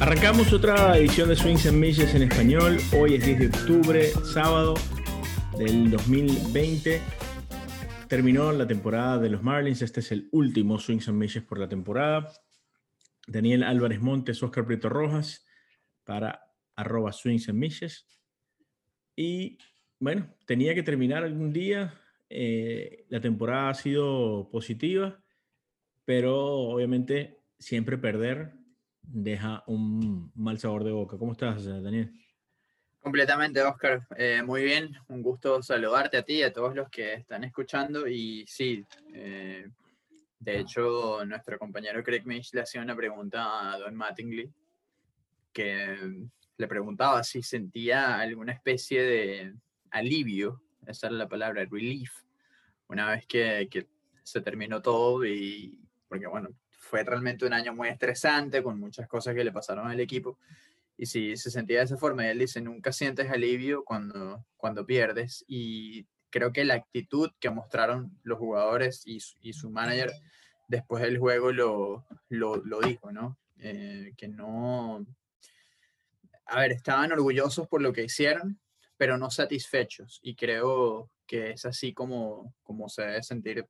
Arrancamos otra edición de Swings and Misses en español. Hoy es 10 de octubre, sábado del 2020. Terminó la temporada de los Marlins. Este es el último Swings and Misses por la temporada. Daniel Álvarez Montes, Oscar Prieto Rojas para arroba Swings and Misses. Y bueno, tenía que terminar algún día. Eh, la temporada ha sido positiva, pero obviamente siempre perder deja un mal sabor de boca. ¿Cómo estás, Daniel? Completamente, Oscar. Eh, muy bien, un gusto saludarte a ti y a todos los que están escuchando. Y sí, eh, de hecho, nuestro compañero Craig Mish le hacía una pregunta a Don Mattingly, que le preguntaba si sentía alguna especie de alivio, esa es la palabra, relief, una vez que, que se terminó todo y, porque bueno, fue realmente un año muy estresante, con muchas cosas que le pasaron al equipo. Y sí, se sentía de esa forma. Él dice, nunca sientes alivio cuando, cuando pierdes. Y creo que la actitud que mostraron los jugadores y, y su manager después del juego lo, lo, lo dijo, ¿no? Eh, que no... A ver, estaban orgullosos por lo que hicieron, pero no satisfechos. Y creo que es así como, como se debe sentir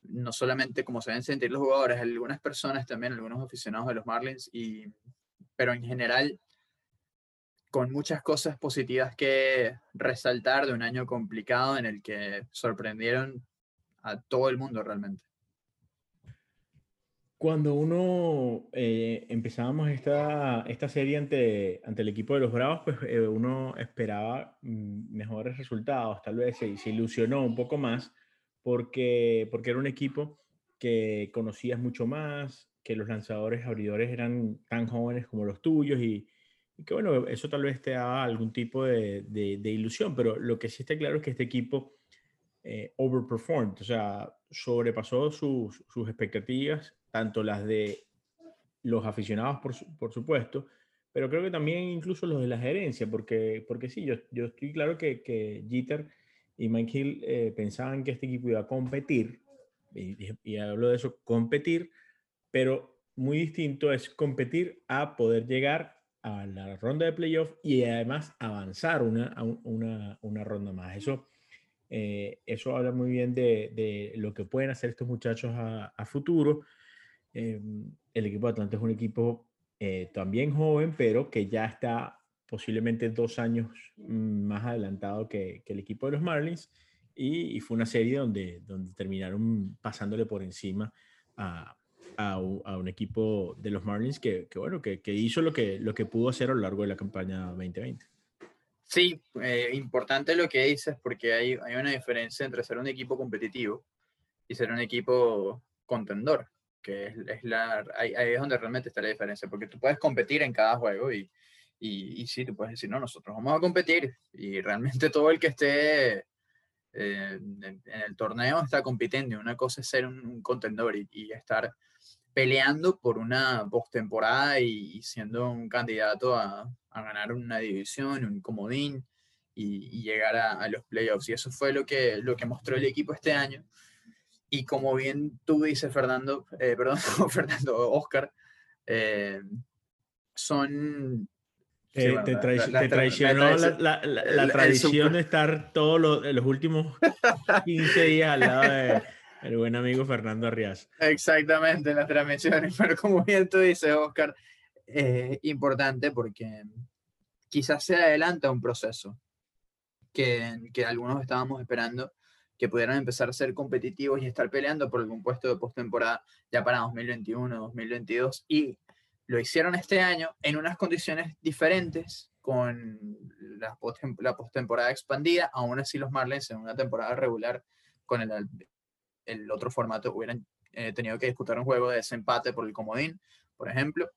no solamente como se deben sentir los jugadores, algunas personas también, algunos aficionados de los Marlins, y, pero en general con muchas cosas positivas que resaltar de un año complicado en el que sorprendieron a todo el mundo realmente. Cuando uno eh, empezábamos esta, esta serie ante, ante el equipo de los Bravos, pues eh, uno esperaba mm, mejores resultados, tal vez se, se ilusionó un poco más porque, porque era un equipo que conocías mucho más, que los lanzadores abridores eran tan jóvenes como los tuyos y, que bueno, eso tal vez te da algún tipo de, ilusión, pero lo que sí está claro es que este equipo eh, overperformed, o sea, sobrepasó sus, expectativas, tanto las de los aficionados, por, por, supuesto, pero creo que también incluso los de la gerencia, porque, porque sí, yo, yo estoy claro que, que Jeter y Mike Hill eh, pensaban que este equipo iba a competir, y, hablo de eso, competir, pero muy distinto es competir a poder llegar a la ronda de playoff y además avanzar una, una, una ronda más. Eso, eh, eso habla muy bien de, de, lo que pueden hacer estos muchachos a, a futuro. Eh, el equipo de Atlanta es un equipo también joven, pero que ya está posiblemente dos años más adelantado que, el equipo de los Marlins, y, fue una serie donde, donde terminaron pasándole por encima a, a, un equipo de los Marlins que, que bueno, que, que, hizo lo que, lo que pudo hacer a lo largo de la campaña 2020. Sí, eh, importante lo que dices porque hay, hay una diferencia entre ser un equipo competitivo y ser un equipo contendor, que es, es la, ahí, ahí, es donde realmente está la diferencia, porque tú puedes competir en cada juego y, y, y sí, tú puedes decir, no, nosotros vamos a competir. Y realmente todo el que esté eh, en, el torneo está compitiendo. Una cosa es ser un, contendor y, estar peleando por una postemporada y, y siendo un candidato a, a, ganar una división, un comodín y, llegar a, los playoffs. Y eso fue lo que, lo que mostró el equipo este año. Y como bien tú dices, Fernando, eh, perdón, Fernando, Oscar, eh, son te, traicionó la, tradición de estar todos los, últimos 15 días al lado del buen amigo Fernando Arrias. Exactamente, en las transmisiones, pero como bien tú dices, Oscar, es importante porque quizás se adelanta un proceso que, que algunos estábamos esperando que pudieran empezar a ser competitivos y estar peleando por algún puesto de postemporada ya para 2021, 2022 y lo hicieron este año en unas condiciones diferentes con la, postemporada expandida. Aún así, los Marlins en una temporada regular con el, el otro formato hubieran eh, tenido que disputar un juego de desempate por el comodín, por ejemplo.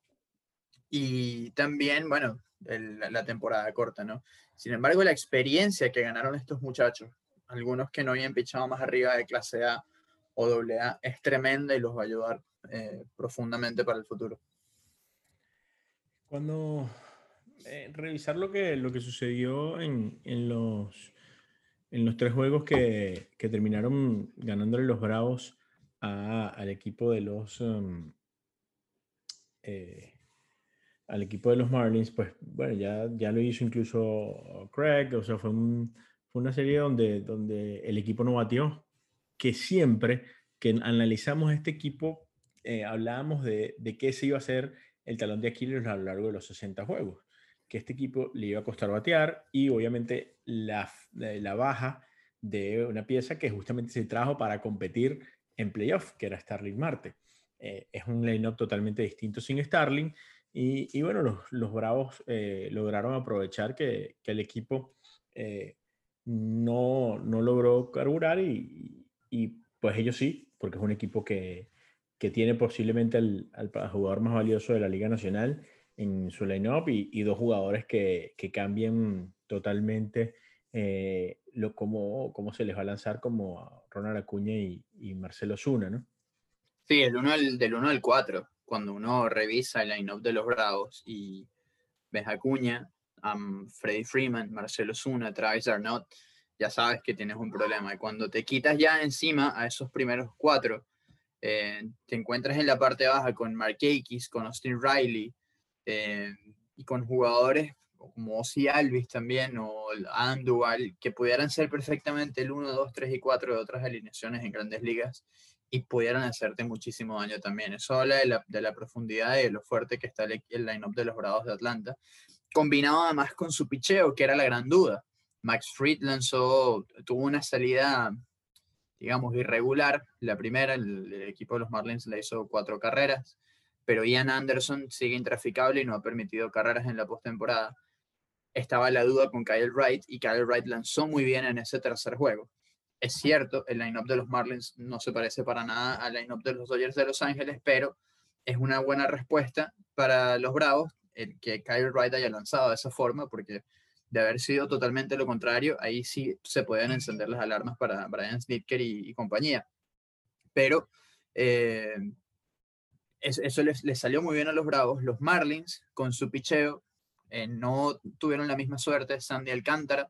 Y también, bueno, la temporada corta, ¿no? Sin embargo, la experiencia que ganaron estos muchachos, algunos que no habían pichado más arriba de clase A o AA, es tremenda y los va a ayudar eh, profundamente para el futuro. Cuando eh, revisar lo que, lo que sucedió en, en, los, en los tres juegos que, terminaron ganándole los Bravos al equipo de los um, eh, al equipo de los Marlins, pues bueno, ya, ya lo hizo incluso Craig, o sea, fue, fue una serie donde, donde el equipo no batió, que siempre que analizamos este equipo, eh, hablábamos de, de qué se iba a hacer el talón de Aquiles a lo largo de los 60 juegos, que este equipo le iba a costar batear y obviamente la, la baja de una pieza que justamente se trajo para competir en playoff, que era Starling Marte. Eh, es un line-up totalmente distinto sin Starling y, bueno, los, los Bravos eh, lograron aprovechar que, que el equipo eh, no, no, logró carburar y, y, pues ellos sí, porque es un equipo que, que tiene posiblemente al, al, jugador más valioso de la Liga Nacional en su line-up y, dos jugadores que, que cambian totalmente eh, lo, cómo, cómo, se les va a lanzar como Ronald Acuña y, Marcelo Zuna, ¿no? Sí, el uno del 1 al 4 cuando uno revisa el line-up de los Bravos y ves a Cuña, a Freddie Freeman, Marcelo Zuna, Travis Arnott, ya sabes que tienes un problema. Y cuando te quitas ya encima a esos primeros cuatro, eh, te encuentras en la parte baja con Mark Akis, con Austin Riley eh, y con jugadores como Ozzy Alvis también o Andual que pudieran ser perfectamente el 1, 2, 3 y 4 de otras alineaciones en grandes ligas y pudieran hacerte muchísimo daño también. Eso habla de la, de la profundidad y de lo fuerte que está el, el line-up de los Bravos de Atlanta, combinado además con su picheo, que era la gran duda. Max Fried lanzó, tuvo una salida, digamos, irregular. La primera, el, el equipo de los Marlins le hizo cuatro carreras, pero Ian Anderson sigue intraficable y no ha permitido carreras en la postemporada. Estaba la duda con Kyle Wright y Kyle Wright lanzó muy bien en ese tercer juego es cierto, el line-up de los Marlins no se parece para nada al line-up de los Dodgers de Los Ángeles, pero es una buena respuesta para los Bravos el que Kyle Wright haya lanzado de esa forma, porque de haber sido totalmente lo contrario, ahí sí se pueden encender las alarmas para Brian Snitker y, compañía. Pero eh, eso, les, salió muy bien a los Bravos. Los Marlins, con su picheo, eh, no tuvieron la misma suerte. Sandy Alcántara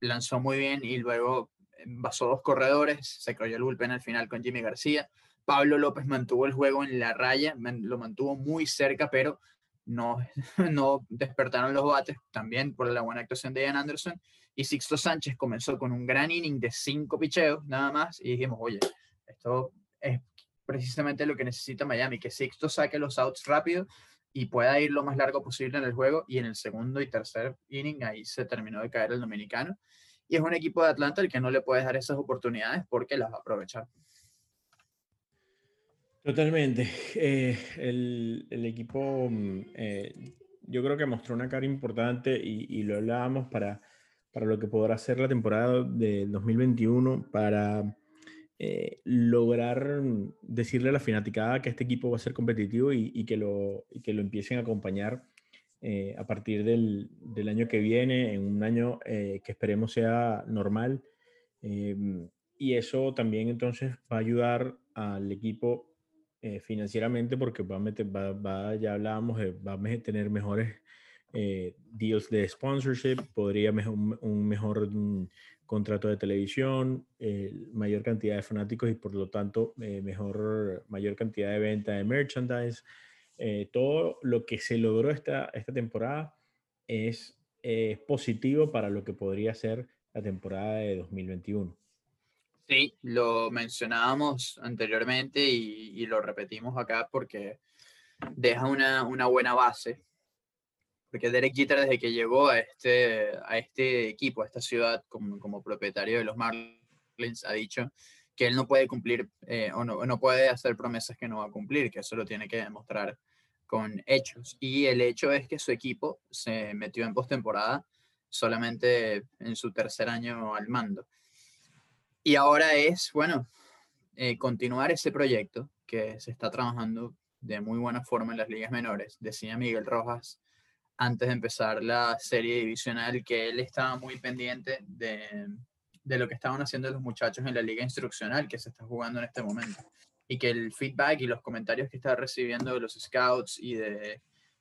lanzó muy bien y luego basó dos corredores, se creyó el bullpen al final con Jimmy García. Pablo López mantuvo el juego en la raya, lo mantuvo muy cerca, pero no, no despertaron los bates, también por la buena actuación de Ian Anderson. Y Sixto Sánchez comenzó con un gran inning de cinco picheos, nada más, y dijimos, oye, esto es precisamente lo que necesita Miami, que Sixto saque los outs rápido y pueda ir lo más largo posible en el juego. Y en el segundo y tercer inning ahí se terminó de caer el dominicano y es un equipo de Atlanta el que no le puedes dar esas oportunidades porque las va a aprovechar. Totalmente. Eh, el, el, equipo, mm, eh, yo creo que mostró una cara importante y, y, lo hablábamos para, para lo que podrá ser la temporada de 2021, para eh, lograr decirle a la fanaticada que este equipo va a ser competitivo y, que, lo, que lo empiecen a acompañar eh, a partir del, año que viene, en un año eh, que esperemos sea normal. Eh, y eso también entonces va a ayudar al equipo financieramente porque va a, meter, va, va, ya hablábamos, de, va a tener mejores deals de sponsorship, podría mejor, un mejor mm, contrato de televisión, mayor cantidad de fanáticos y por lo tanto mejor, mayor cantidad de venta de merchandise. Eh, todo lo que se logró esta, esta temporada es eh, positivo para lo que podría ser la temporada de 2021. Sí, lo mencionábamos anteriormente y, y lo repetimos acá porque deja una, una, buena base. Porque Derek Jeter desde que llegó a este, a este equipo, a esta ciudad como, como propietario de los Marlins, ha dicho que él no puede cumplir eh, o no, no puede hacer promesas que no va a cumplir, que eso lo tiene que demostrar con hechos. Y el hecho es que su equipo se metió en postemporada solamente en su tercer año al mando. Y ahora es, bueno, eh, continuar ese proyecto que se está trabajando de muy buena forma en las ligas menores. Decía Miguel Rojas antes de empezar la serie divisional que él estaba muy pendiente de, de lo que estaban haciendo los muchachos en la liga instruccional que se está jugando en este momento. y que el feedback y los comentarios que está recibiendo de los scouts y de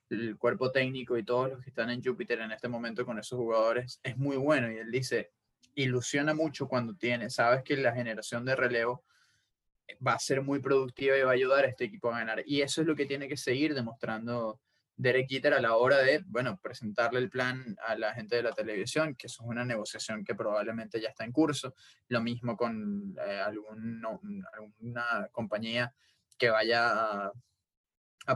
el cuerpo técnico y todos los que están en Júpiter en este momento con esos jugadores es muy bueno. Y él dice, ilusiona mucho cuando tiene, sabes que la generación de relevo va a ser muy productiva y va a ayudar a este equipo a ganar. Y eso es lo que tiene que seguir demostrando Derek Jeter a la hora de, bueno, presentarle el plan a la gente de la televisión, que eso es una negociación que probablemente ya está en curso. Lo mismo con eh, alguna compañía que vaya a,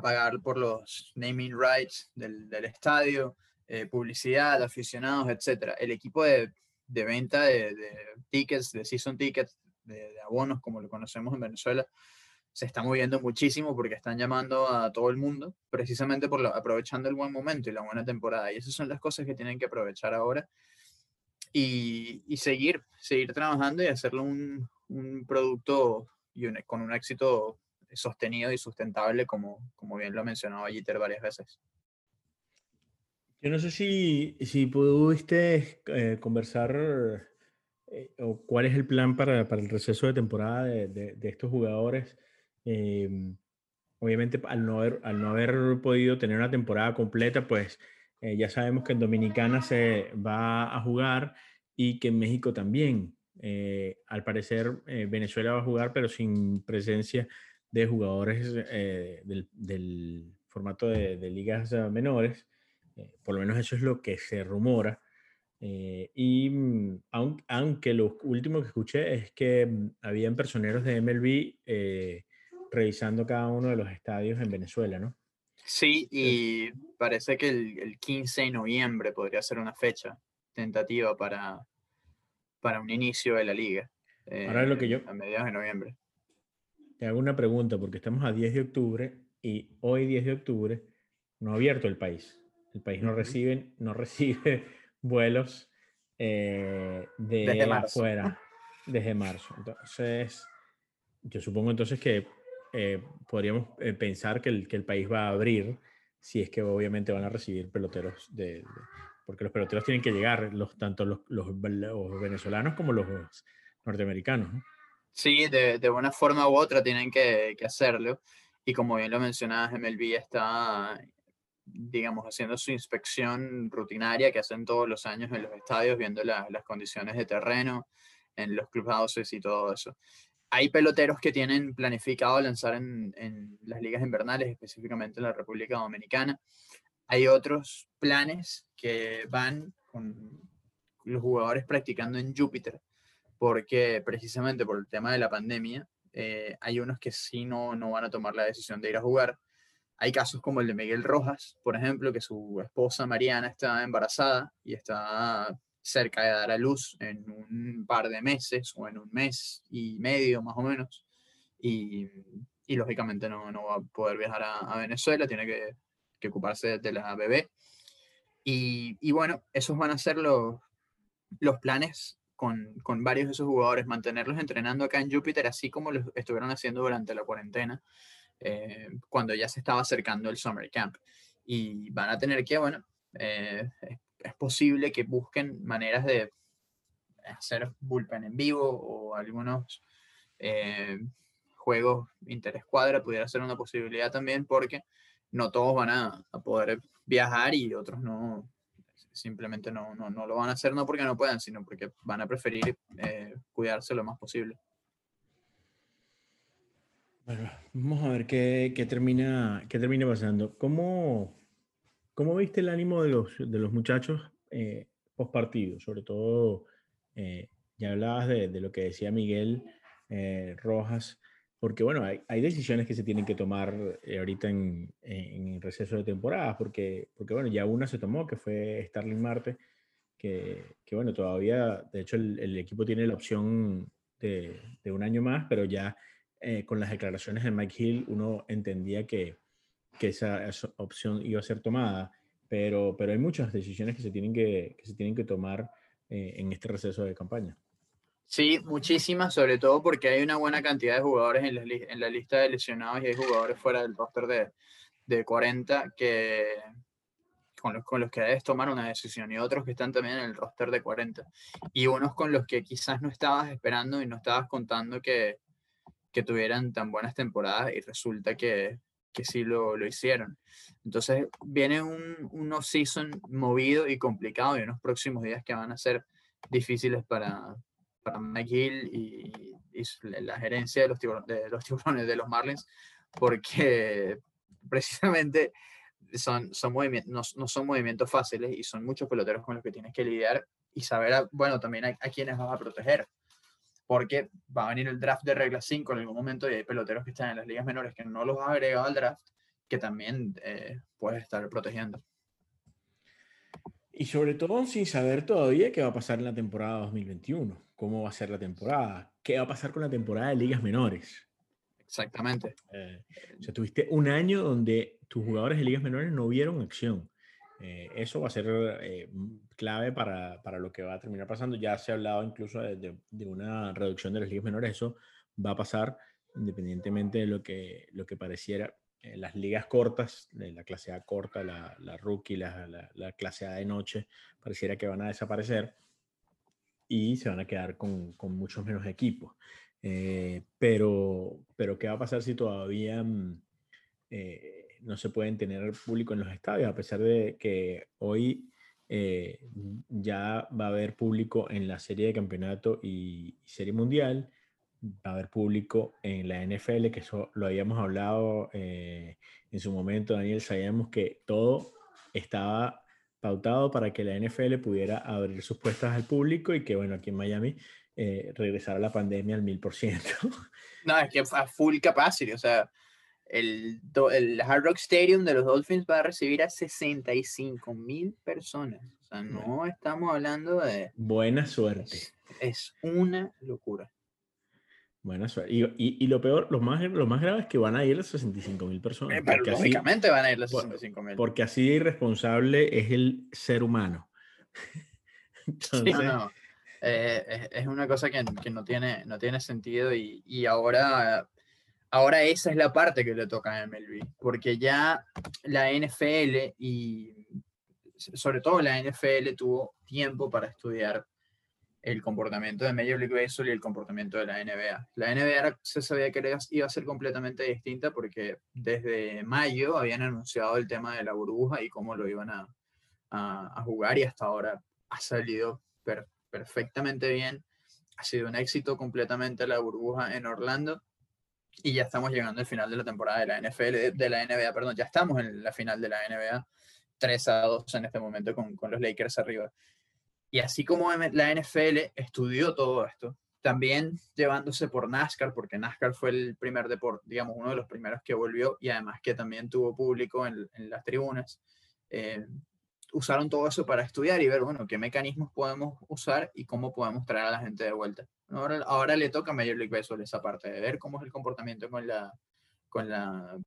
pagar por los naming rights del, estadio, eh, publicidad, aficionados, etc. El equipo de, venta de, tickets, de season tickets, de abonos, como lo conocemos en Venezuela, se está moviendo muchísimo porque están llamando a todo el mundo, precisamente por aprovechando el buen momento y la buena temporada. Y esas son las cosas que tienen que aprovechar ahora y, y seguir, seguir trabajando y hacerlo un, un producto y con un éxito sostenido y sustentable, como, como bien lo ha mencionado Jeter varias veces. Yo no sé si, si pudiste eh, conversar eh, o cuál es el plan para, para, el receso de temporada de, de, de estos jugadores. Em, obviamente, al no, haber, al no haber podido tener una temporada completa, pues eh, ya sabemos que en Dominicana se va a jugar y que en México también. Eh, al parecer, eh, Venezuela va a jugar, pero sin presencia de jugadores del, formato de, ligas menores. por lo menos eso es lo que se rumora. y mm, aunque, lo último que escuché es que mm, habían personeros de MLB revisando cada uno de los estadios en Venezuela, ¿no? Sí, y parece que el, 15 de noviembre podría ser una fecha tentativa para, para un inicio de la liga. Ahora es lo que yo... A mediados de noviembre. Te hago una pregunta, porque estamos a 10 de octubre y hoy 10 de octubre no ha abierto el país. El país no, recibe, no recibe vuelos eh, de desde afuera desde marzo. Entonces, yo supongo entonces que eh, podríamos eh, pensar que el, que el, país va a abrir si es que obviamente van a recibir peloteros de, porque los peloteros tienen que llegar, los, tanto los, los, venezolanos como los norteamericanos. Sí, de, de, una forma u otra tienen que, que, hacerlo. Y como bien lo mencionabas, MLB está, digamos, haciendo su inspección rutinaria que hacen todos los años en los estadios, viendo las condiciones de terreno, en los clubhouses y todo eso hay peloteros que tienen planificado lanzar en, las ligas invernales, específicamente en la República Dominicana. Hay otros planes que van con los jugadores practicando en Júpiter, porque precisamente por el tema de la pandemia, eh, hay unos que sí no, no van a tomar la decisión de ir a jugar. Hay casos como el de Miguel Rojas, por ejemplo, que su esposa Mariana está embarazada y está cerca de dar a luz en un par de meses o en un mes y medio más o menos. Y, lógicamente no, no, va a poder viajar a, Venezuela, tiene que, que, ocuparse de la bebé. Y, y, bueno, esos van a ser los, los planes con, con, varios de esos jugadores, mantenerlos entrenando acá en Júpiter, así como lo estuvieron haciendo durante la cuarentena, eh, cuando ya se estaba acercando el Summer Camp. Y van a tener que, bueno, eh, es posible que busquen maneras de hacer bullpen en vivo o algunos eh, juegos interescuadra pudiera ser una posibilidad también porque no todos van a, poder viajar y otros no simplemente no, no, no, lo van a hacer no porque no puedan sino porque van a preferir eh, cuidarse lo más posible. Bueno, vamos a ver qué, qué termina qué termina pasando. Cómo ¿Cómo viste el ánimo de los, de los muchachos eh, post partido? Sobre todo, eh, ya hablabas de, lo que decía Miguel eh, Rojas, porque bueno, hay, decisiones que se tienen que tomar eh, ahorita en, en, receso de temporada, porque, porque bueno, ya una se tomó, que fue Starling Marte, que, que bueno, todavía, de hecho, el, equipo tiene la opción de, de un año más, pero ya con las declaraciones de Mike Hill uno entendía que que esa, opción iba a ser tomada, pero, pero hay muchas decisiones que se tienen que, que se tienen que tomar eh, en este receso de campaña. Sí, muchísimas, sobre todo porque hay una buena cantidad de jugadores en la, en la lista de lesionados y hay jugadores fuera del roster de, de 40 que, con los, con los que debes tomar una decisión y otros que están también en el roster de 40 y unos con los que quizás no estabas esperando y no estabas contando que, que tuvieran tan buenas temporadas y resulta que, que sí lo, lo hicieron. Entonces viene un, un off-season movido y complicado y unos próximos días que van a ser difíciles para, para McGill y, y la gerencia de los, de los tiburones de los Marlins, porque precisamente son, son no, no, son movimientos fáciles y son muchos peloteros con los que tienes que lidiar y saber, bueno, también a, a quiénes vas a proteger. Porque va a venir el draft de regla 5 en algún momento y hay peloteros que están en las ligas menores que no los has agregado al draft que también eh, puedes estar protegiendo. Y sobre todo sin saber todavía qué va a pasar en la temporada 2021, cómo va a ser la temporada, qué va a pasar con la temporada de ligas menores. Exactamente. Eh, o sea, tuviste un año donde tus jugadores de ligas menores no vieron acción. Eh, eso va a ser eh, clave para, para, lo que va a terminar pasando. Ya se ha hablado incluso de, de, una reducción de las ligas menores. Eso va a pasar independientemente de lo que, lo que pareciera. Eh, las ligas cortas, la clase A corta, la, la rookie, la, la, la, clase A de noche, pareciera que van a desaparecer y se van a quedar con, con muchos menos equipos. Pero, pero, ¿qué va a pasar si todavía mm, no se pueden tener público en los estadios? A pesar de que hoy eh, ya va a haber público en la serie de campeonato y, serie mundial, va a haber público en la NFL, que eso lo habíamos hablado eh, en su momento, Daniel, sabíamos que todo estaba pautado para que la NFL pudiera abrir sus puestas al público y que, bueno, aquí en Miami eh, regresara la pandemia al mil por ciento. No, es que a full capacity, o sea, el, el, Hard Rock Stadium de los Dolphins va a recibir a 65 mil personas. O sea, no estamos hablando de... Buena suerte. Es, es una locura. Buena suerte. Y, y, y, lo peor, lo más, lo más grave es que van a ir las 65 mil personas. Eh, pero lógicamente así, van a ir las 65 mil. Porque así de irresponsable es el ser humano. Entonces, sí, no, eh, es, es, una cosa que, que, no, tiene, no tiene sentido y, y, ahora, ahora esa es la parte que le toca a MLB, porque ya la NFL y sobre todo la NFL tuvo tiempo para estudiar el comportamiento de Major League Baseball y el comportamiento de la NBA. La NBA se sabía que iba a ser completamente distinta porque desde mayo habían anunciado el tema de la burbuja y cómo lo iban a, a, jugar y hasta ahora ha salido per, perfectamente bien. Ha sido un éxito completamente la burbuja en Orlando y ya estamos llegando al final de la temporada de la NFL, de, la NBA, perdón, ya estamos en la final de la NBA, 3 a 2 en este momento con, con los Lakers arriba. Y así como la NFL estudió todo esto, también llevándose por NASCAR, porque NASCAR fue el primer deporte, digamos, uno de los primeros que volvió y además que también tuvo público en, en las tribunas, eh, usaron todo eso para estudiar y ver, bueno, qué mecanismos podemos usar y cómo podemos traer a la gente de vuelta. Ahora, le toca a Major League Baseball esa parte de ver cómo es el comportamiento con la, con la,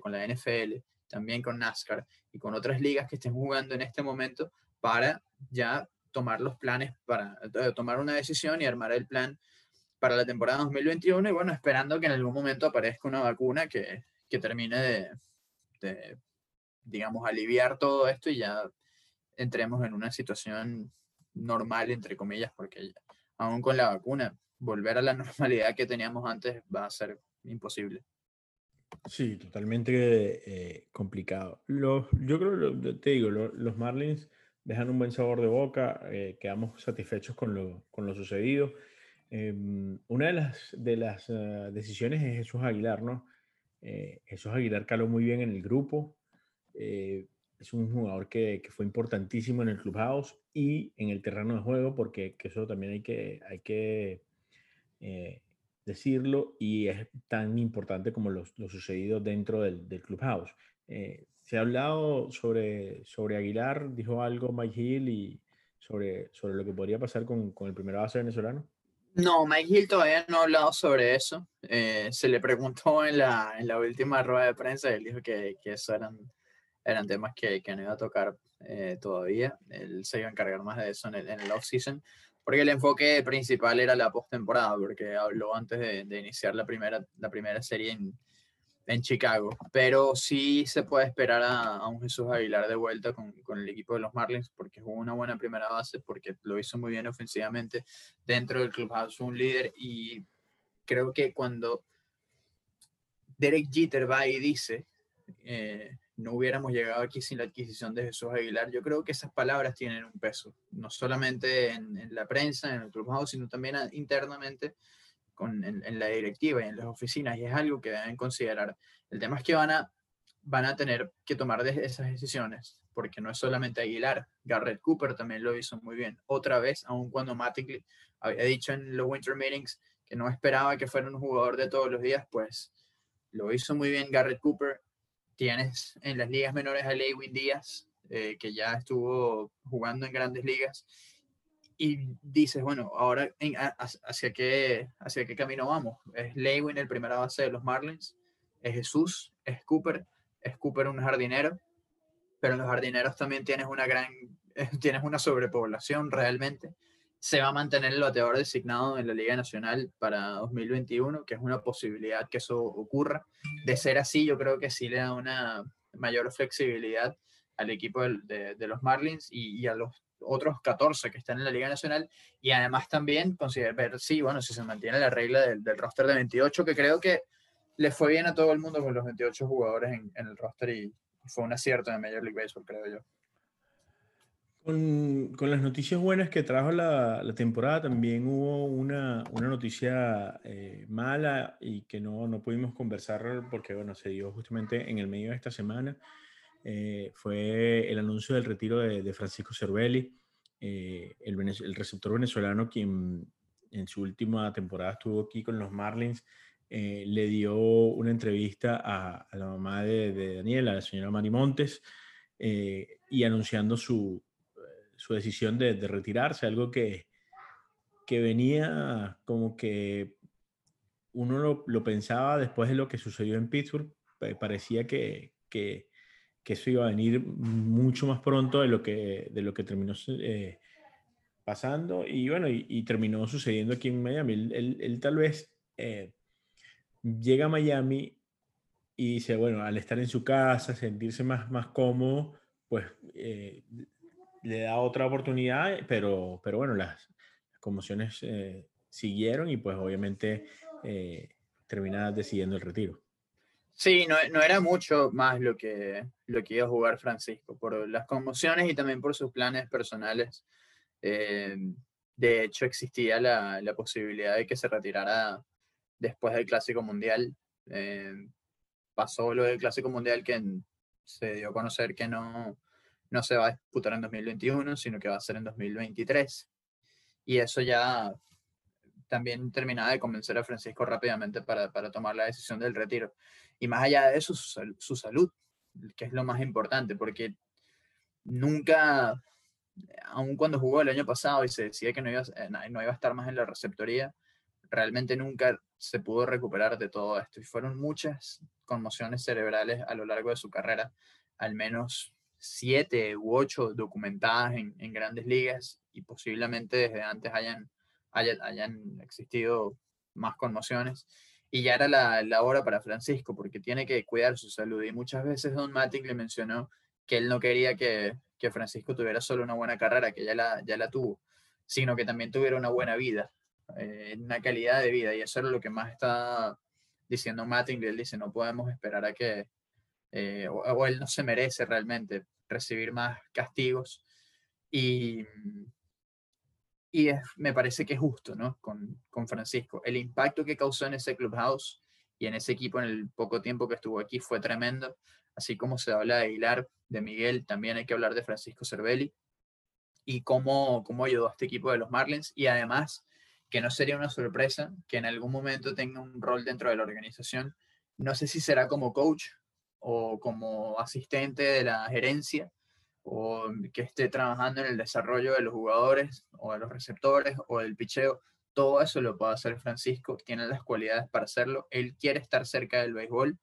con la NFL, también con NASCAR y con otras ligas que estén jugando en este momento para ya tomar los planes para eh, tomar una decisión y armar el plan para la temporada 2021 y bueno, esperando que en algún momento aparezca una vacuna que, que termine de, de, digamos, aliviar todo esto y ya entremos en una situación normal, entre comillas, porque aún con la vacuna, volver a la normalidad que teníamos antes va a ser imposible. Sí, totalmente eh, complicado. Los, yo creo, te digo, los, los Marlins dejan un buen sabor de boca, eh, quedamos satisfechos con lo, con lo sucedido. Eh, una de las, de las uh, decisiones es Jesús Aguilar, ¿no? Eh, Jesús Aguilar caló muy bien en el grupo, eh, es un jugador que, fue importantísimo en el clubhouse y en el terreno de juego, porque que eso también hay que, hay que eh, decirlo, y es tan importante como lo, lo sucedido dentro del, clubhouse. Eh, se ha hablado sobre, sobre Aguilar, dijo algo Mike Hill y sobre, sobre lo que podría pasar con, con el primer base venezolano. No, Mike Hill todavía no ha hablado sobre eso. Eh, se le preguntó en la, en la última rueda de prensa él dijo que, que eso eran, eran temas que, que no iba a tocar eh, todavía. Él se iba a encargar más de eso en el, en el off-season, porque el enfoque principal era la postemporada, porque habló antes de, de, iniciar la primera, la primera serie en, en Chicago, pero sí se puede esperar a, a un Jesús Aguilar de vuelta con, con, el equipo de los Marlins porque jugó una buena primera base, porque lo hizo muy bien ofensivamente dentro del clubhouse, un líder y creo que cuando Derek Jeter va y dice, eh, no hubiéramos llegado aquí sin la adquisición de Jesús Aguilar, yo creo que esas palabras tienen un peso, no solamente en, la prensa, en el clubhouse, sino también internamente en, la directiva y en las oficinas, y es algo que deben considerar. El tema es que van a, van a tener que tomar esas decisiones, porque no es solamente Aguilar, Garrett Cooper también lo hizo muy bien. Otra vez, aun cuando Mattingly había dicho en los Winter Meetings que no esperaba que fuera un jugador de todos los días, pues lo hizo muy bien Garrett Cooper. Tienes en las ligas menores a Lewin Díaz, eh, que ya estuvo jugando en grandes ligas. Y dices, bueno, ahora hacia, qué, ¿hacia qué camino vamos? ¿Es Lewin el primera base de los Marlins? ¿Es Jesús? ¿Es Cooper? ¿Es Cooper un jardinero? Pero en los jardineros también tienes una gran, tienes una sobrepoblación realmente se va a mantener el bateador designado en la Liga Nacional para 2021, que es una posibilidad que eso ocurra. De ser así, yo creo que sí le da una mayor flexibilidad al equipo de, los Marlins y, a los otros 14 que están en la Liga Nacional. Y además también considerar ver si, bueno, si se mantiene la regla del, roster de 28, que creo que le fue bien a todo el mundo con los 28 jugadores en, el roster y fue un acierto de Major League Baseball, creo yo. Con, con, las noticias buenas que trajo la, la temporada, también hubo una, una noticia eh, mala y que no, no, pudimos conversar porque, bueno, se dio justamente en el medio de esta semana. Eh, fue el anuncio del retiro de, de Francisco Cervelli, eh, el, el, receptor venezolano quien en su última temporada estuvo aquí con los Marlins, le dio una entrevista a, a la mamá de, de, Daniela, la señora Mari Montes, y anunciando su, su decisión de, retirarse, algo que, que venía como que uno lo, pensaba después de lo que sucedió en Pittsburgh, parecía que, que, eso iba a venir mucho más pronto de lo que, de lo que terminó eh, pasando y bueno, y, terminó sucediendo aquí en Miami. Él, tal vez eh, llega a Miami y dice, bueno, al estar en su casa, sentirse más, más cómodo, pues eh, le da otra oportunidad, pero, pero bueno, las, conmociones eh, siguieron y pues obviamente eh, termina decidiendo el retiro. Sí, no, no, era mucho más lo que, lo que iba a jugar Francisco, por las conmociones y también por sus planes personales. Eh, de hecho, existía la, la, posibilidad de que se retirara después del Clásico Mundial. pasó lo del Clásico Mundial que se dio a conocer que no, no se va a disputar en 2021, sino que va a ser en 2023. Y eso ya también terminaba de convencer a Francisco rápidamente para, para tomar la decisión del retiro. Y más allá de eso, su, salud, que es lo más importante, porque nunca, aun cuando jugó el año pasado y se decía que no iba, eh, no iba a estar más en la receptoría, realmente nunca se pudo recuperar de todo esto. Y fueron muchas conmociones cerebrales a lo largo de su carrera, al menos siete u ocho documentadas en, grandes ligas y posiblemente desde antes hayan, hayan, existido más conmociones. Y ya era la, la, hora para Francisco porque tiene que cuidar su salud. Y muchas veces Don Matic le mencionó que él no quería que, que Francisco tuviera solo una buena carrera, que ya la, ya la tuvo, sino que también tuviera una buena vida, eh, una calidad de vida. Y eso es lo que más está diciendo Matic. Él dice, no podemos esperar a que, eh, o, él no se merece realmente recibir más castigos. Y, y me parece que es justo, ¿no? Con, con, Francisco. El impacto que causó en ese clubhouse y en ese equipo en el poco tiempo que estuvo aquí fue tremendo. Así como se habla de Aguilar, de Miguel, también hay que hablar de Francisco Cervelli y cómo, cómo ayudó a este equipo de los Marlins. Y además, que no sería una sorpresa que en algún momento tenga un rol dentro de la organización. No sé si será como coach o como asistente de la gerencia o que esté trabajando en el desarrollo de los jugadores o de los receptores o del picheo, todo eso lo puede hacer Francisco, tiene las cualidades para hacerlo, él quiere estar cerca del béisbol,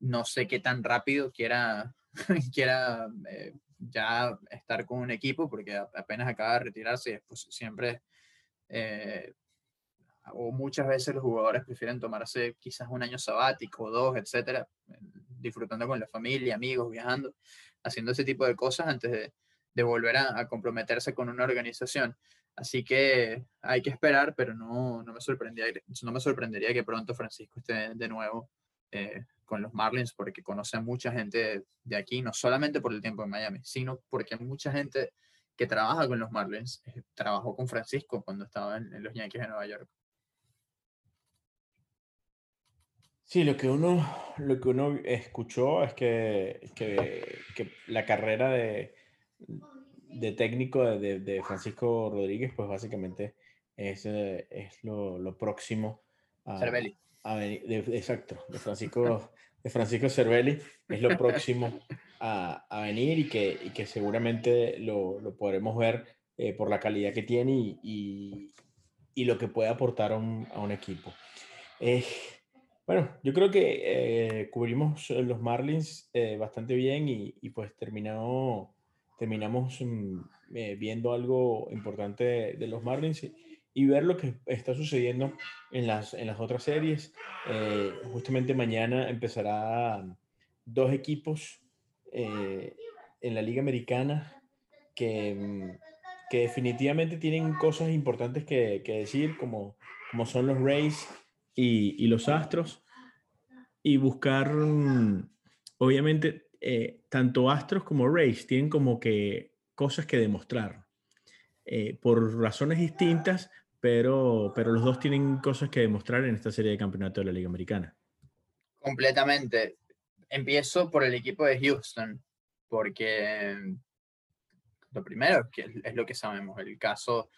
no sé qué tan rápido quiera, quiera eh, ya estar con un equipo, porque apenas acaba de retirarse y después siempre, eh, o muchas veces los jugadores prefieren tomarse quizás un año sabático dos, etcétera, disfrutando con la familia, amigos, viajando, haciendo ese tipo de cosas antes de, volver a, comprometerse con una organización. Así que hay que esperar, pero no, no, me, sorprendería, no me sorprendería que pronto Francisco esté de nuevo eh, con los Marlins, porque conoce a mucha gente de aquí, no solamente por el tiempo en Miami, sino porque mucha gente que trabaja con los Marlins eh, trabajó con Francisco cuando estaba en, los Yankees de Nueva York. Sí, lo que uno, lo que uno escuchó es que, que, que la carrera de, de técnico de, de, Francisco Rodríguez, pues básicamente es, eh, es lo, lo, próximo a, Cervelli. A exacto, de Francisco, de Francisco Cervelli, es lo próximo a, a venir y que, y que seguramente lo, lo, podremos ver eh, por la calidad que tiene y, y, y, lo que puede aportar a un, a un equipo. Eh, bueno, yo creo que cubrimos los Marlins bastante bien y, y pues terminó terminamos mm, eh, viendo algo importante de, los Marlins y, ver lo que está sucediendo en las, en las otras series. Eh, justamente mañana empezará dos equipos eh, en la Liga Americana que, mm, que, definitivamente tienen cosas importantes que, que, decir, como, como son los Rays y, y los Astros, y buscar, mm, obviamente, eh, tanto Astros como Rays tienen como que cosas que demostrar eh, por razones distintas, pero, pero los dos tienen cosas que demostrar en esta serie de campeonato de la Liga Americana. Completamente. Empiezo por el equipo de Houston, porque lo primero que es lo que sabemos, el caso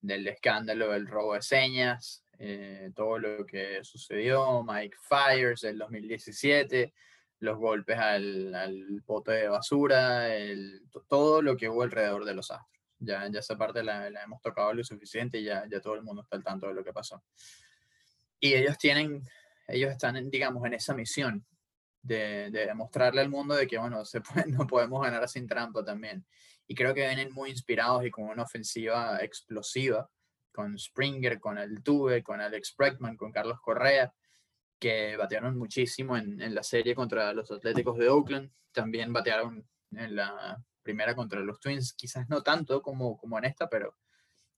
del escándalo del robo de señas, eh, todo lo que sucedió, Mike Fires del 2017, los golpes al, al pote de basura, el, todo lo que hubo alrededor de los astros. Ya, ya esa parte la, la, hemos tocado lo suficiente y ya, ya todo el mundo está al tanto de lo que pasó. Y ellos tienen, ellos están, digamos, en esa misión de, de demostrarle al mundo de que, bueno, se puede, no podemos ganar sin trampa también. Y creo que vienen muy inspirados y con una ofensiva explosiva, con Springer, con el Tuve, con Alex Bregman, con Carlos Correa que batearon muchísimo en, la serie contra los Atléticos de Oakland. También batearon en la primera contra los Twins, quizás no tanto como, como en esta, pero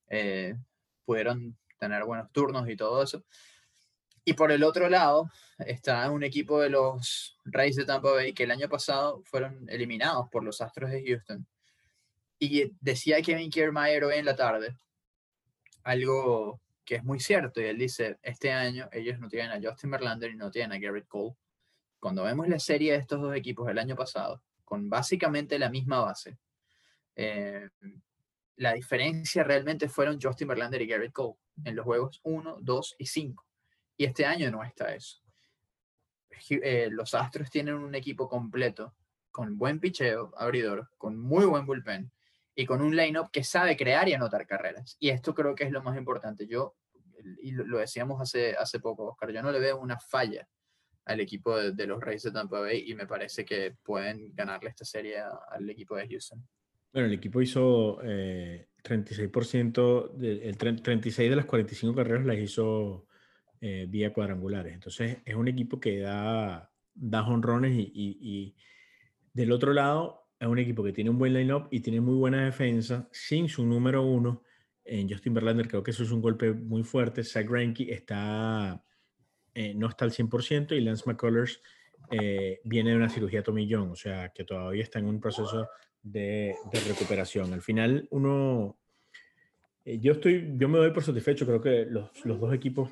eh, pudieron tener buenos turnos y todo eso. Y por el otro lado está un equipo de los Rays de Tampa Bay que el año pasado fueron eliminados por los Astros de Houston. Y decía Kevin Kiermaier hoy en la tarde algo que es muy cierto, y él dice, este año ellos no tienen a Justin Verlander y no tienen a Garrett Cole. Cuando vemos la serie de estos dos equipos del año pasado, con básicamente la misma base, eh, la diferencia realmente fueron Justin Verlander y Garrett Cole en los juegos 1, 2 y 5. Y este año no está eso. Eh, los Astros tienen un equipo completo, con buen picheo, abridor, con muy buen bullpen, y con un line-up que sabe crear y anotar carreras. Y esto creo que es lo más importante. Yo, y lo decíamos hace, hace poco, Oscar, yo no le veo una falla al equipo de, los Reyes de Tampa Bay y me parece que pueden ganarle esta serie al equipo de Houston. Bueno, el equipo hizo eh, 36%, de, el 36 de las 45 carreras las hizo eh, vía cuadrangulares. Entonces es un equipo que da, da honrones y, y, y del otro lado es un equipo que tiene un buen line-up y tiene muy buena defensa, sin su número uno en Justin Verlander. Creo que eso es un golpe muy fuerte. Zach Greinke está, eh, no está al 100% y Lance McCullers eh, viene de una cirugía tomillón, o sea que todavía está en un proceso de, de recuperación. Al final, uno. Eh, yo, estoy, yo me doy por satisfecho. Creo que los, los dos equipos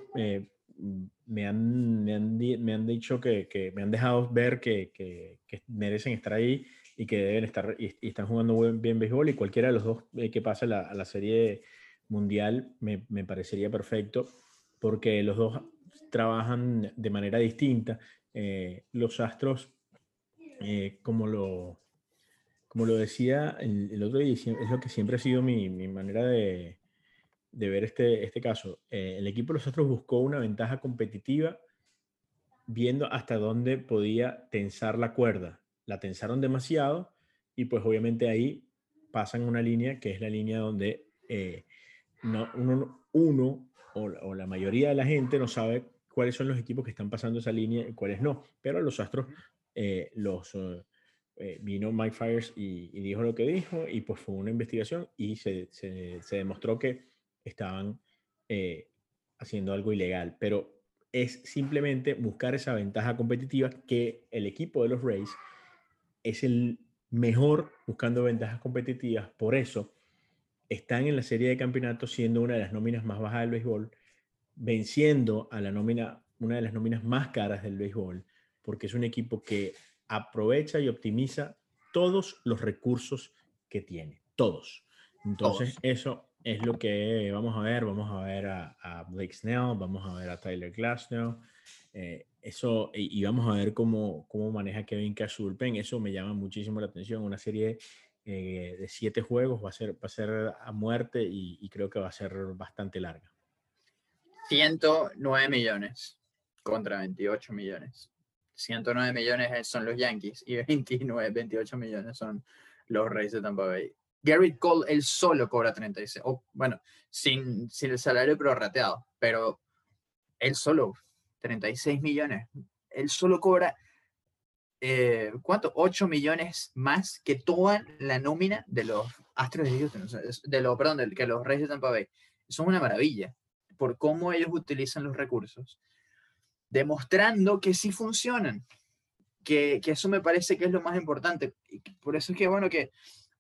me han, me, han, me, han, dicho que, que, me han dejado ver que, que, que merecen estar ahí y que deben estar y, están jugando bien, bien, béisbol y cualquiera de los dos eh, que pase la, a la serie mundial me, me, parecería perfecto porque los dos trabajan de manera distinta. Eh, los Astros, eh, como, lo, como lo decía el, otro día, es lo que siempre ha sido mi, mi manera de, de, ver este, este caso. el equipo de los Astros buscó una ventaja competitiva viendo hasta dónde podía tensar la cuerda la tensaron demasiado y pues obviamente ahí pasan una línea que es la línea donde eh, no, uno, uno o, la mayoría de la gente no sabe cuáles son los equipos que están pasando esa línea y cuáles no, pero los Astros eh, los... Eh, vino Mike Fires y, y, dijo lo que dijo y pues fue una investigación y se, se, se demostró que estaban eh, haciendo algo ilegal, pero es simplemente buscar esa ventaja competitiva que el equipo de los Rays es el mejor buscando ventajas competitivas, por eso están en la serie de campeonatos siendo una de las nóminas más bajas del béisbol, venciendo a la nómina, una de las nóminas más caras del béisbol, porque es un equipo que aprovecha y optimiza todos los recursos que tiene, todos. Entonces, eso es lo que vamos a ver. Vamos a ver a, Blake Snell, vamos a ver a Tyler Glasnow. Eh, eso, y, vamos a ver cómo, cómo maneja Kevin Cash Eso me llama muchísimo la atención. Una serie eh, de siete juegos va a ser, va a, ser a muerte y, y creo que va a ser bastante larga. 109 millones contra 28 millones. 109 millones son los Yankees y 29, 28 millones son los Reyes de Tampa Bay. Garrett Cole, él solo cobra 36, o bueno, sin, sin el salario prorrateado, pero él solo 36 millones. Él solo cobra, eh, ¿cuánto? 8 millones más que toda la nómina de los Astros de Houston, de los, perdón, de, que los Reyes de Tampa Bay. Es una maravilla por cómo ellos utilizan los recursos, demostrando que sí funcionan, que, que eso me parece que es lo más importante. Por eso es que, bueno, que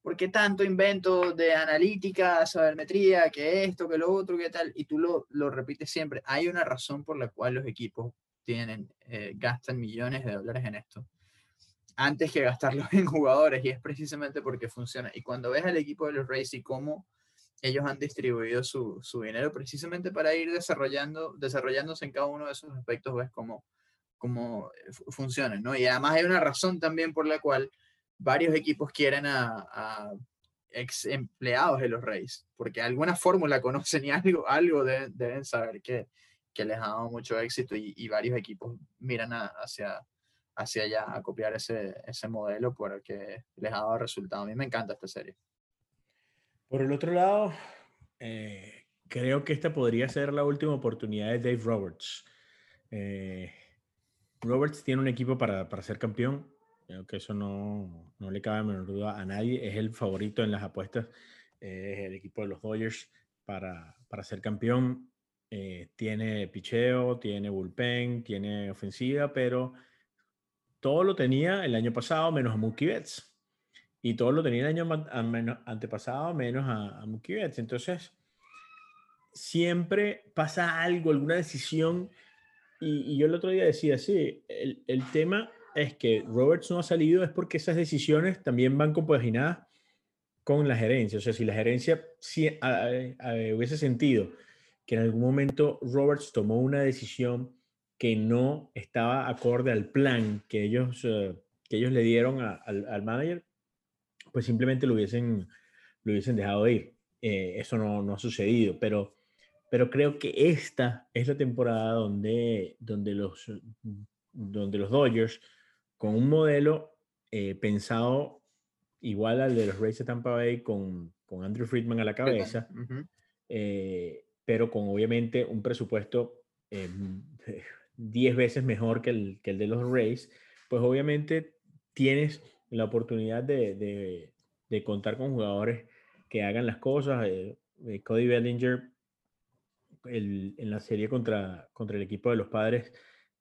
¿por qué tanto invento de analítica, sabermetría, que esto, que lo otro, que tal? Y tú lo, lo repites siempre. Hay una razón por la cual los equipos tienen, eh, gastan millones de dólares en esto antes que gastarlos en jugadores y es precisamente porque funciona. Y cuando ves al equipo de los Rays y cómo ellos han distribuido su, su, dinero precisamente para ir desarrollando, desarrollándose en cada uno de esos aspectos, ves cómo, cómo eh, funcionan, ¿no? Y además hay una razón también por la cual varios equipos quieren a, ex empleados de los Reyes, porque alguna fórmula conocen y algo, algo deben saber que, que, les ha dado mucho éxito y, varios equipos miran hacia, hacia allá a copiar ese, ese modelo porque les ha dado resultado. A mí me encanta esta serie. Por el otro lado, eh, creo que esta podría ser la última oportunidad de Dave Roberts. Eh, Roberts tiene un equipo para, para ser campeón Creo que eso no, no le cabe menor duda a nadie. Es el favorito en las apuestas. es el equipo de los Dodgers para, para ser campeón. Eh, tiene picheo, tiene bullpen, tiene ofensiva, pero todo lo tenía el año pasado menos a Mookie Betts. Y todo lo tenía el año antepasado menos a, a Mookie Betts. Entonces, siempre pasa algo, alguna decisión. Y, y, yo el otro día decía, sí, el, el tema es que Roberts no ha salido es porque esas decisiones también van compaginadas con la gerencia. O sea, si la gerencia si, hubiese sentido que en algún momento Roberts tomó una decisión que no estaba acorde al plan que ellos, eh, que ellos le dieron al, al, manager, pues simplemente lo hubiesen, lo hubiesen dejado ir. Eh, eso no, no, ha sucedido, pero, pero creo que esta es la temporada donde, donde, los, donde los Dodgers con un modelo eh, pensado igual al de los Rays de Tampa Bay con, con Andrew Friedman a la cabeza, eh, pero con obviamente un presupuesto 10 eh, veces mejor que el, que el, de los Rays, pues obviamente tienes la oportunidad de, de, de contar con jugadores que hagan las cosas. Cody Bellinger el, en la serie contra, contra el equipo de los padres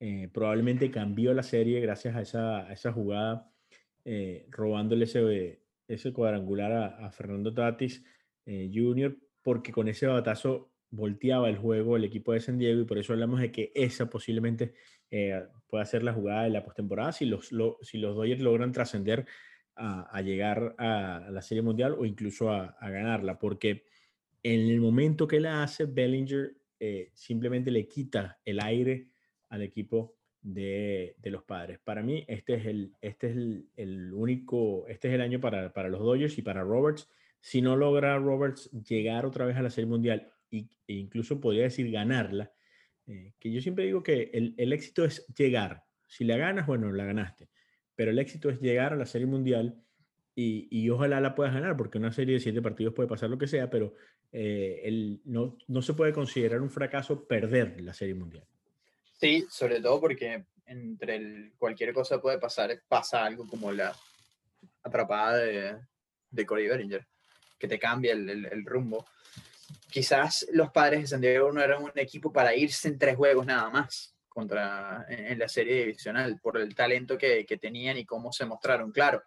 eh, probablemente cambió la serie gracias a esa, esa jugada, eh, robándole ese, ese cuadrangular a, Fernando Tatis eh, Jr., porque con ese batazo volteaba el juego el equipo de San Diego y por eso hablamos de que esa posiblemente pueda ser la jugada de la postemporada si los, si los Dodgers logran trascender a, llegar a, la Serie Mundial o incluso a, ganarla, porque en el momento que la hace, Bellinger simplemente le quita el aire al equipo de, los padres. Para mí, este es el, este es el, único, este es el año para, para, los Dodgers y para Roberts. Si no logra Roberts llegar otra vez a la Serie Mundial e incluso podría decir ganarla, eh, que yo siempre digo que el, el, éxito es llegar. Si la ganas, bueno, la ganaste. Pero el éxito es llegar a la Serie Mundial y, y ojalá la puedas ganar, porque una serie de siete partidos puede pasar lo que sea, pero eh, no, no se puede considerar un fracaso perder la Serie Mundial. Sí, sobre todo porque entre cualquier cosa puede pasar, pasa algo como la atrapada de, de Corey Bellinger, que te cambia el, rumbo. quizás los padres de San Diego no eran un equipo para irse en tres juegos nada más contra, en, la serie divisional por el talento que, que, tenían y cómo se mostraron. Claro,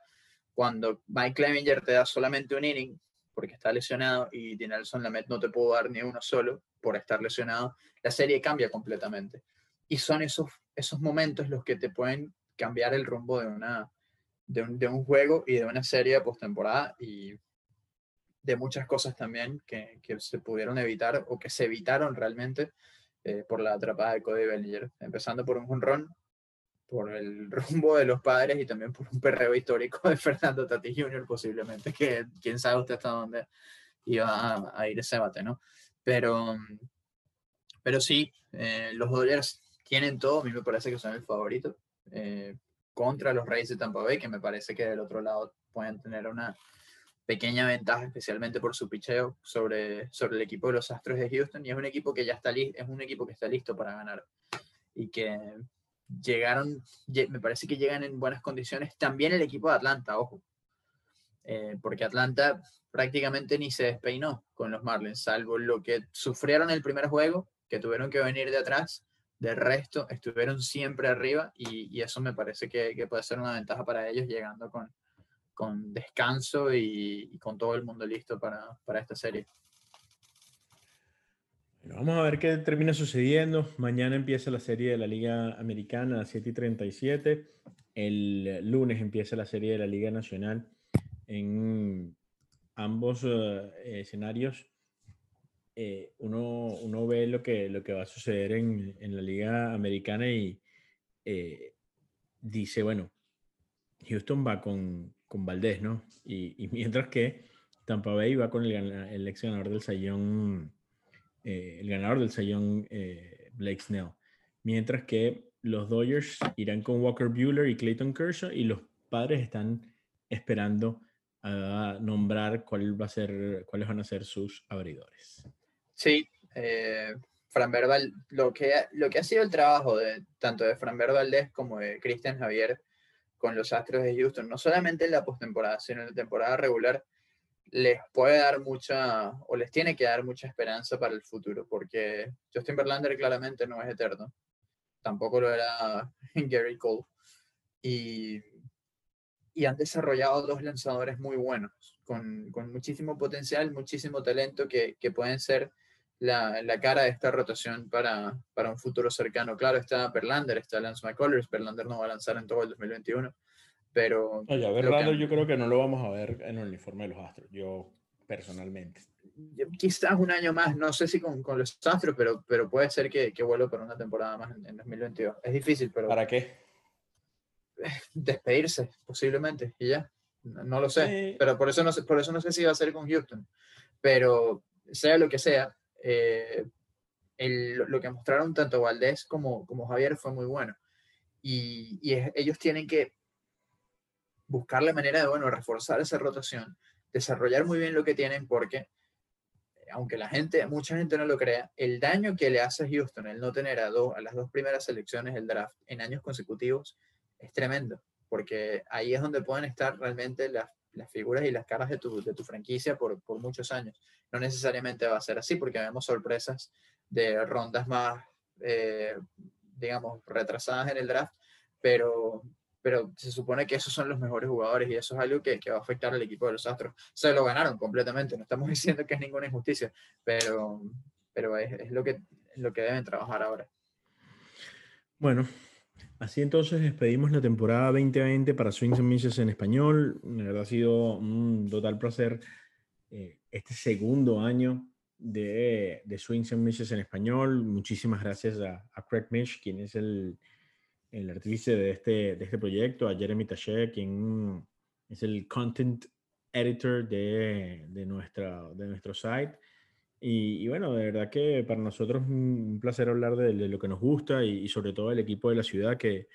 cuando Mike Clevinger te da solamente un inning porque está lesionado y Dinelson Lamet no te pudo dar ni uno solo por estar lesionado, la serie cambia completamente. Y son esos, esos momentos los que te pueden cambiar el rumbo de, una, de, un, de un juego y de una serie de postemporada y de muchas cosas también que, que, se pudieron evitar o que se evitaron realmente eh, por la atrapada de Cody Bellinger, empezando por un jonrón, por el rumbo de los padres y también por un perreo histórico de Fernando Tati Jr. posiblemente, que quién sabe usted hasta dónde iba a, a ir ese bate, ¿no? Pero, pero sí, eh, los Dodgers tienen todo, a mí me parece que son el favorito eh, contra los Reyes de Tampa Bay, que me parece que del otro lado pueden tener una, pequeña ventaja, especialmente por su picheo sobre, sobre el equipo de los Astros de Houston. Y es un equipo que ya está listo, es un equipo que está listo para ganar. Y que llegaron, me parece que llegan en buenas condiciones. También el equipo de Atlanta, ojo. Eh, porque Atlanta prácticamente ni se despeinó con los Marlins, salvo lo que sufrieron el primer juego, que tuvieron que venir de atrás. De resto, estuvieron siempre arriba y, eso me parece que, que puede ser una ventaja para ellos llegando con, con descanso y, con todo el mundo listo para, para esta serie. vamos a ver qué termina sucediendo. Mañana empieza la serie de la Liga Americana a 7 y 37. El lunes empieza la serie de la Liga Nacional en ambos eh, escenarios. Eh, uno, uno, ve lo que, lo que va a suceder en, en la Liga Americana y eh, dice, bueno, Houston va con, con Valdés, ¿no? Y, mientras que Tampa Bay va con el, el ex ganador del Sayón, eh, el ganador del Sayón, Blake Snell. Mientras que los Dodgers irán con Walker Bueller y Clayton Kershaw y los padres están esperando a nombrar cuál va a ser, cuáles van a ser sus abridores. Sí, eh, Fran Verbal, lo que, lo que ha sido el trabajo de tanto de Fran Valdez como de Cristian Javier con los Astros de Houston, no solamente en la postemporada, sino en la temporada regular, les puede dar mucha, o les tiene que dar mucha esperanza para el futuro, porque Justin Verlander claramente no es eterno, tampoco lo era Gary Cole, y, y han desarrollado dos lanzadores muy buenos, con, con muchísimo potencial, muchísimo talento, que, que pueden ser la, la, cara de esta rotación para, para un futuro cercano. Claro, está Perlander, está Lance McCullers, Perlander no va a lanzar en todo el 2021, pero... Oye, a yo creo que no lo vamos a ver en el uniforme de los Astros, yo personalmente. Quizás un año más, no sé si con, con los Astros, pero, pero puede ser que, que vuelva por una temporada más en, 2022. Es difícil, pero... ¿Para qué? Despedirse, posiblemente, y ya. No, lo sé, pero por eso no, sé, por eso no sé si va a ser con Houston. Pero sea lo que sea, eh, lo que mostraron tanto Valdés como, como Javier fue muy bueno. Y, ellos tienen que buscar la manera de, bueno, reforzar esa rotación, desarrollar muy bien lo que tienen, porque aunque la gente, mucha gente no lo crea, el daño que le hace a Houston el no tener a, las dos primeras selecciones del draft en años consecutivos es tremendo, porque ahí es donde pueden estar realmente las figuras y las caras de tu, franquicia por, muchos años. No necesariamente va a ser así porque vemos sorpresas de rondas más, eh, digamos, retrasadas en el draft, pero, pero se supone que esos son los mejores jugadores y eso es algo que, que, va a afectar al equipo de los Astros. Se lo ganaron completamente, no estamos diciendo que es ninguna injusticia, pero, pero es, lo, que, lo que deben trabajar ahora. Bueno, Así entonces despedimos la temporada 2020 para Swings and Misses en español. La verdad ha sido un total placer eh, este segundo año de, de Swings and Misses en español. Muchísimas gracias a, Craig Mish, quien es el, el artífice de este, de este proyecto, a Jeremy Taché, quien es el content editor de, de, nuestra, de nuestro site. Y, bueno, de verdad que para nosotros un placer hablar de, lo que nos gusta y, sobre todo el equipo de la ciudad que,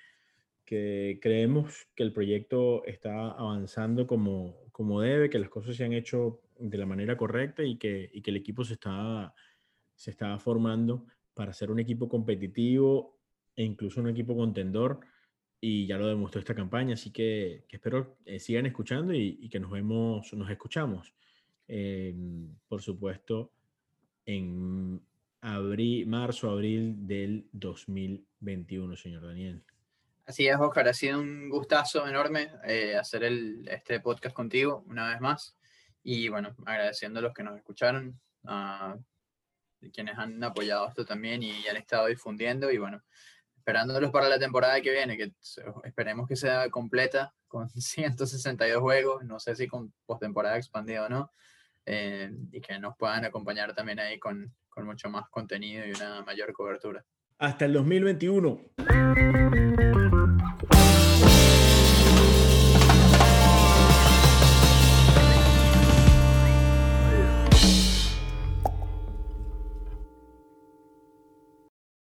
que creemos que el proyecto está avanzando como, como debe, que las cosas se han hecho de la manera correcta y que, y que el equipo se está, se está formando para ser un equipo competitivo e incluso un equipo contendor y ya lo demostró esta campaña, así que, que espero eh, sigan escuchando y, y, que nos vemos, nos escuchamos. Eh, por supuesto, en abril, marzo, abril del 2021, señor Daniel. Así es, Oscar, ha sido un gustazo enorme eh, hacer el, este podcast contigo una vez más. Y bueno, agradeciendo a los que nos escucharon, a quienes han apoyado esto también y han estado difundiendo. Y bueno, esperándolos para la temporada que viene, que esperemos que sea completa con 162 juegos, no sé si con postemporada expandida o no, eh, y que nos puedan acompañar también ahí con, con mucho más contenido y una mayor cobertura. Hasta el 2021.